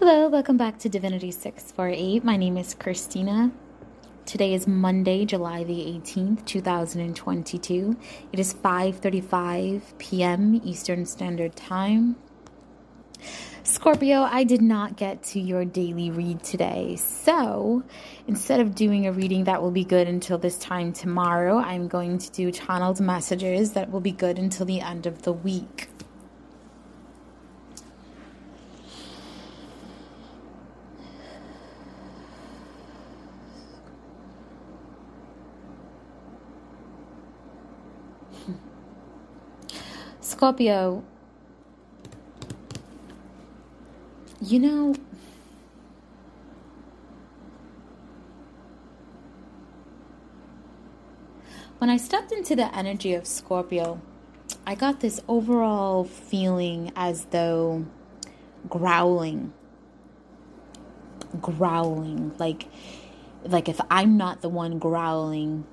Hello, welcome back to Divinity 648. My name is Christina. Today is Monday, July the 18th, 2022. It is 5:35 p.m. Eastern Standard Time. Scorpio, I did not get to your daily read today. So, instead of doing a reading that will be good until this time tomorrow, I'm going to do channeled messages that will be good until the end of the week. Scorpio, you know, when I stepped into the energy of Scorpio, I got this overall feeling as though growling, growling, like, like if I'm not the one growling,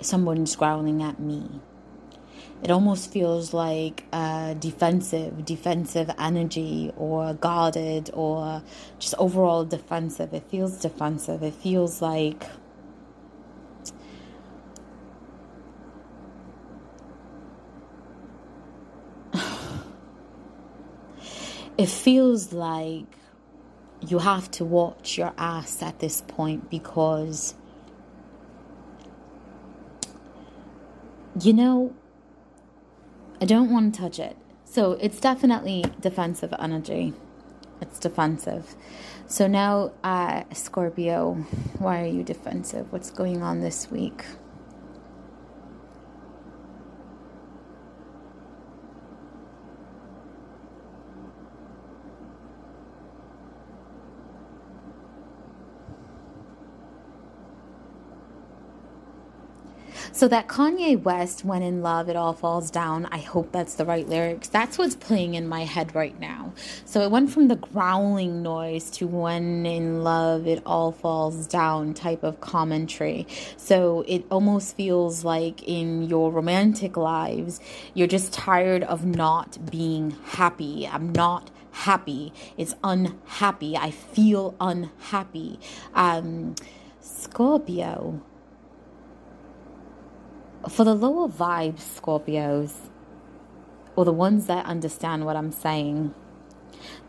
someone's growling at me it almost feels like defensive, defensive energy or guarded or just overall defensive. It feels defensive. It feels like it feels like you have to watch your ass at this point because you know I don't want to touch it. So it's definitely defensive energy. It's defensive. So now, uh, Scorpio, why are you defensive? What's going on this week? So that Kanye West, when in love, it all falls down. I hope that's the right lyrics. That's what's playing in my head right now. So it went from the growling noise to when in love, it all falls down type of commentary. So it almost feels like in your romantic lives, you're just tired of not being happy. I'm not happy. It's unhappy. I feel unhappy. Um, Scorpio for the lower vibes, Scorpios, or the ones that understand what I'm saying,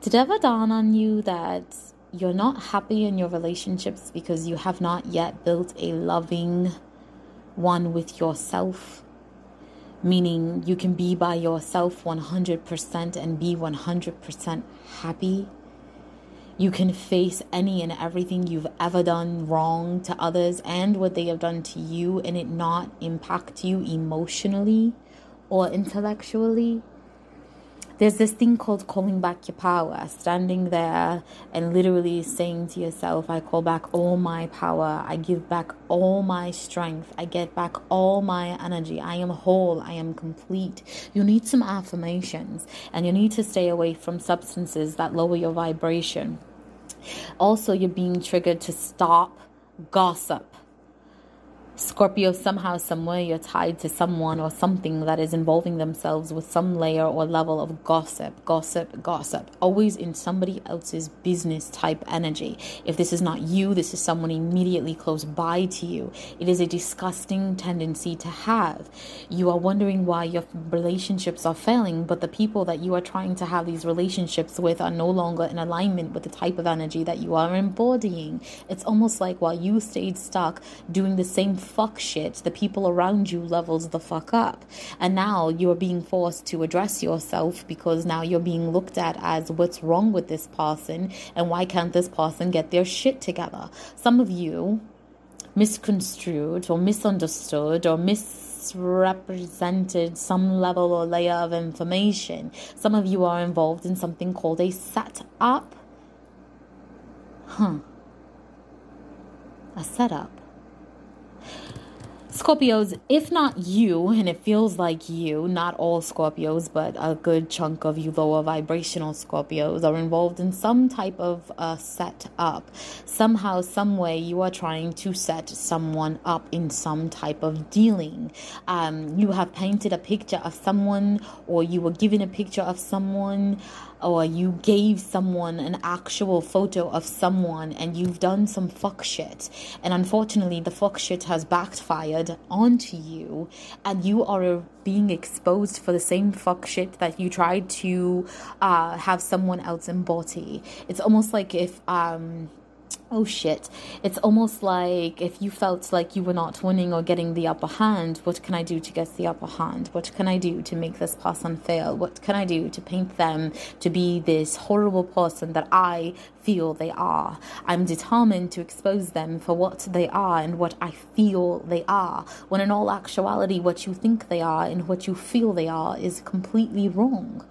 did ever dawn on you that you're not happy in your relationships because you have not yet built a loving one with yourself? Meaning you can be by yourself 100% and be 100% happy you can face any and everything you've ever done wrong to others and what they have done to you and it not impact you emotionally or intellectually. There's this thing called calling back your power, standing there and literally saying to yourself, I call back all my power. I give back all my strength. I get back all my energy. I am whole. I am complete. You need some affirmations and you need to stay away from substances that lower your vibration. Also, you're being triggered to stop gossip Scorpio, somehow, somewhere, you're tied to someone or something that is involving themselves with some layer or level of gossip, gossip, gossip. Always in somebody else's business type energy. If this is not you, this is someone immediately close by to you. It is a disgusting tendency to have. You are wondering why your relationships are failing, but the people that you are trying to have these relationships with are no longer in alignment with the type of energy that you are embodying. It's almost like while you stayed stuck doing the same fuck shit, the people around you levels the fuck up. And now you're being forced to address yourself because now you're being looked at as what's wrong with this person and why can't this person get their shit together? Some of you misconstrued or misunderstood or misrepresented some level or layer of information. Some of you are involved in something called a setup. Huh. A setup. Scorpios, if not you, and it feels like you, not all Scorpios, but a good chunk of you lower vibrational Scorpios are involved in some type of uh, set up. Somehow, some way, you are trying to set someone up in some type of dealing. Um, you have painted a picture of someone, or you were given a picture of someone or you gave someone an actual photo of someone and you've done some fuck shit and unfortunately the fuck shit has backfired onto you and you are being exposed for the same fuck shit that you tried to uh, have someone else embody. It's almost like if um oh shit, it's almost like if you felt like you were not winning or getting the upper hand, what can I do to get the upper hand? What can I do to make this person fail? What can I do to paint them to be this horrible person that I feel they are? I'm determined to expose them for what they are and what I feel they are, when in all actuality, what you think they are and what you feel they are is completely wrong.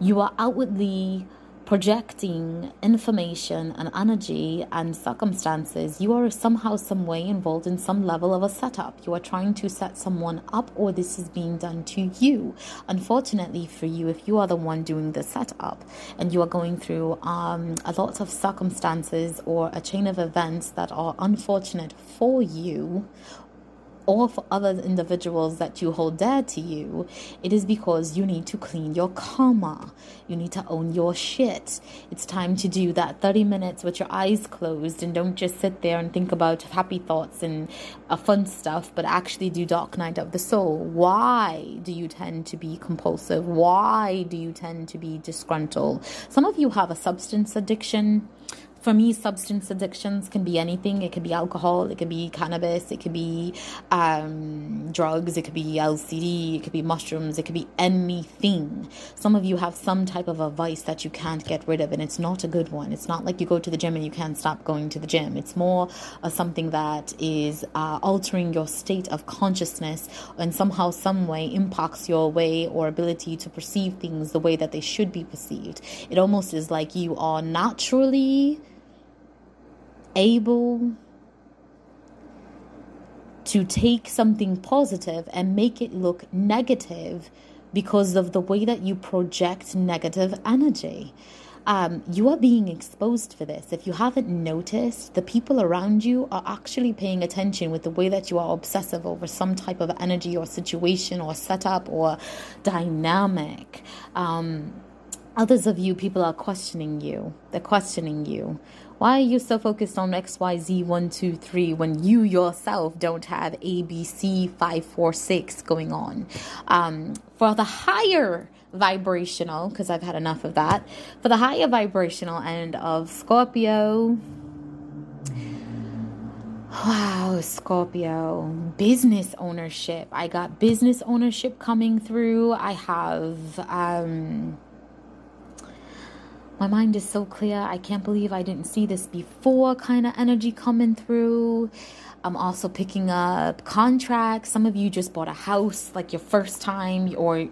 You are outwardly projecting information and energy and circumstances, you are somehow, some way involved in some level of a setup. You are trying to set someone up, or this is being done to you. Unfortunately for you, if you are the one doing the setup and you are going through um, a lot of circumstances or a chain of events that are unfortunate for you or for other individuals that you hold dear to you, it is because you need to clean your karma. You need to own your shit. It's time to do that 30 minutes with your eyes closed and don't just sit there and think about happy thoughts and uh, fun stuff, but actually do Dark Night of the Soul. Why do you tend to be compulsive? Why do you tend to be disgruntled? Some of you have a substance addiction for me, substance addictions can be anything. It could be alcohol, it could be cannabis, it could be um, drugs, it could be LSD, it could be mushrooms, it could be anything. Some of you have some type of a vice that you can't get rid of, and it's not a good one. It's not like you go to the gym and you can't stop going to the gym. It's more something that is uh, altering your state of consciousness and somehow, some way impacts your way or ability to perceive things the way that they should be perceived. It almost is like you are naturally able to take something positive and make it look negative because of the way that you project negative energy. Um, you are being exposed for this. If you haven't noticed, the people around you are actually paying attention with the way that you are obsessive over some type of energy or situation or setup or dynamic. Um, others of you, people are questioning you. They're questioning you. Why are you so focused on XYZ123 when you yourself don't have ABC546 going on? Um, for the higher vibrational, because I've had enough of that, for the higher vibrational end of Scorpio, Wow, Scorpio, business ownership. I got business ownership coming through. I have um my mind is so clear. I can't believe I didn't see this before kind of energy coming through. I'm also picking up contracts. Some of you just bought a house like your first time or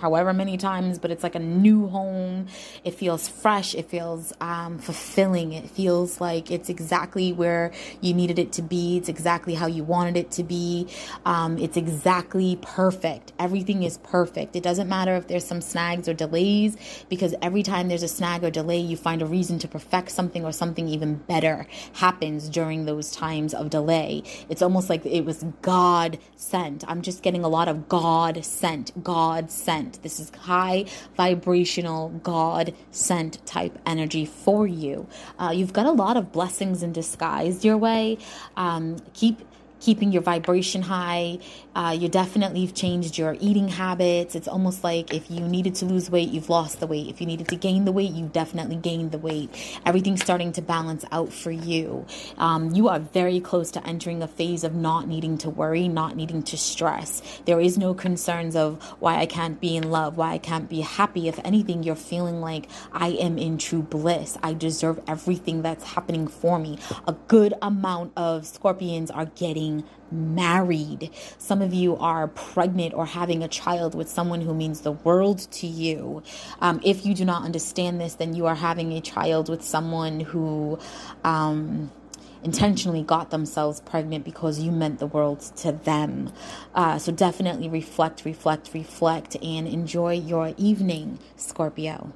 however many times, but it's like a new home. It feels fresh. It feels um, fulfilling. It feels like it's exactly where you needed it to be. It's exactly how you wanted it to be. Um, it's exactly perfect. Everything is perfect. It doesn't matter if there's some snags or delays because every time there's a snag or delay, you find a reason to perfect something or something even better happens during those times of delay. It's almost like it was God sent. I'm just getting a lot of God sent, God sent. This is high vibrational, God sent type energy for you. Uh, you've got a lot of blessings in disguise your way. Um, keep keeping your vibration high. Uh, you definitely have changed your eating habits. It's almost like if you needed to lose weight, you've lost the weight. If you needed to gain the weight, you definitely gained the weight. Everything's starting to balance out for you. Um, you are very close to entering a phase of not needing to worry, not needing to stress. There is no concerns of why I can't be in love, why I can't be happy. If anything, you're feeling like I am in true bliss. I deserve everything that's happening for me. A good amount of scorpions are getting married. Some of you are pregnant or having a child with someone who means the world to you. Um, if you do not understand this, then you are having a child with someone who. Um, intentionally got themselves pregnant because you meant the world to them. Uh, so definitely reflect, reflect, reflect, and enjoy your evening, Scorpio.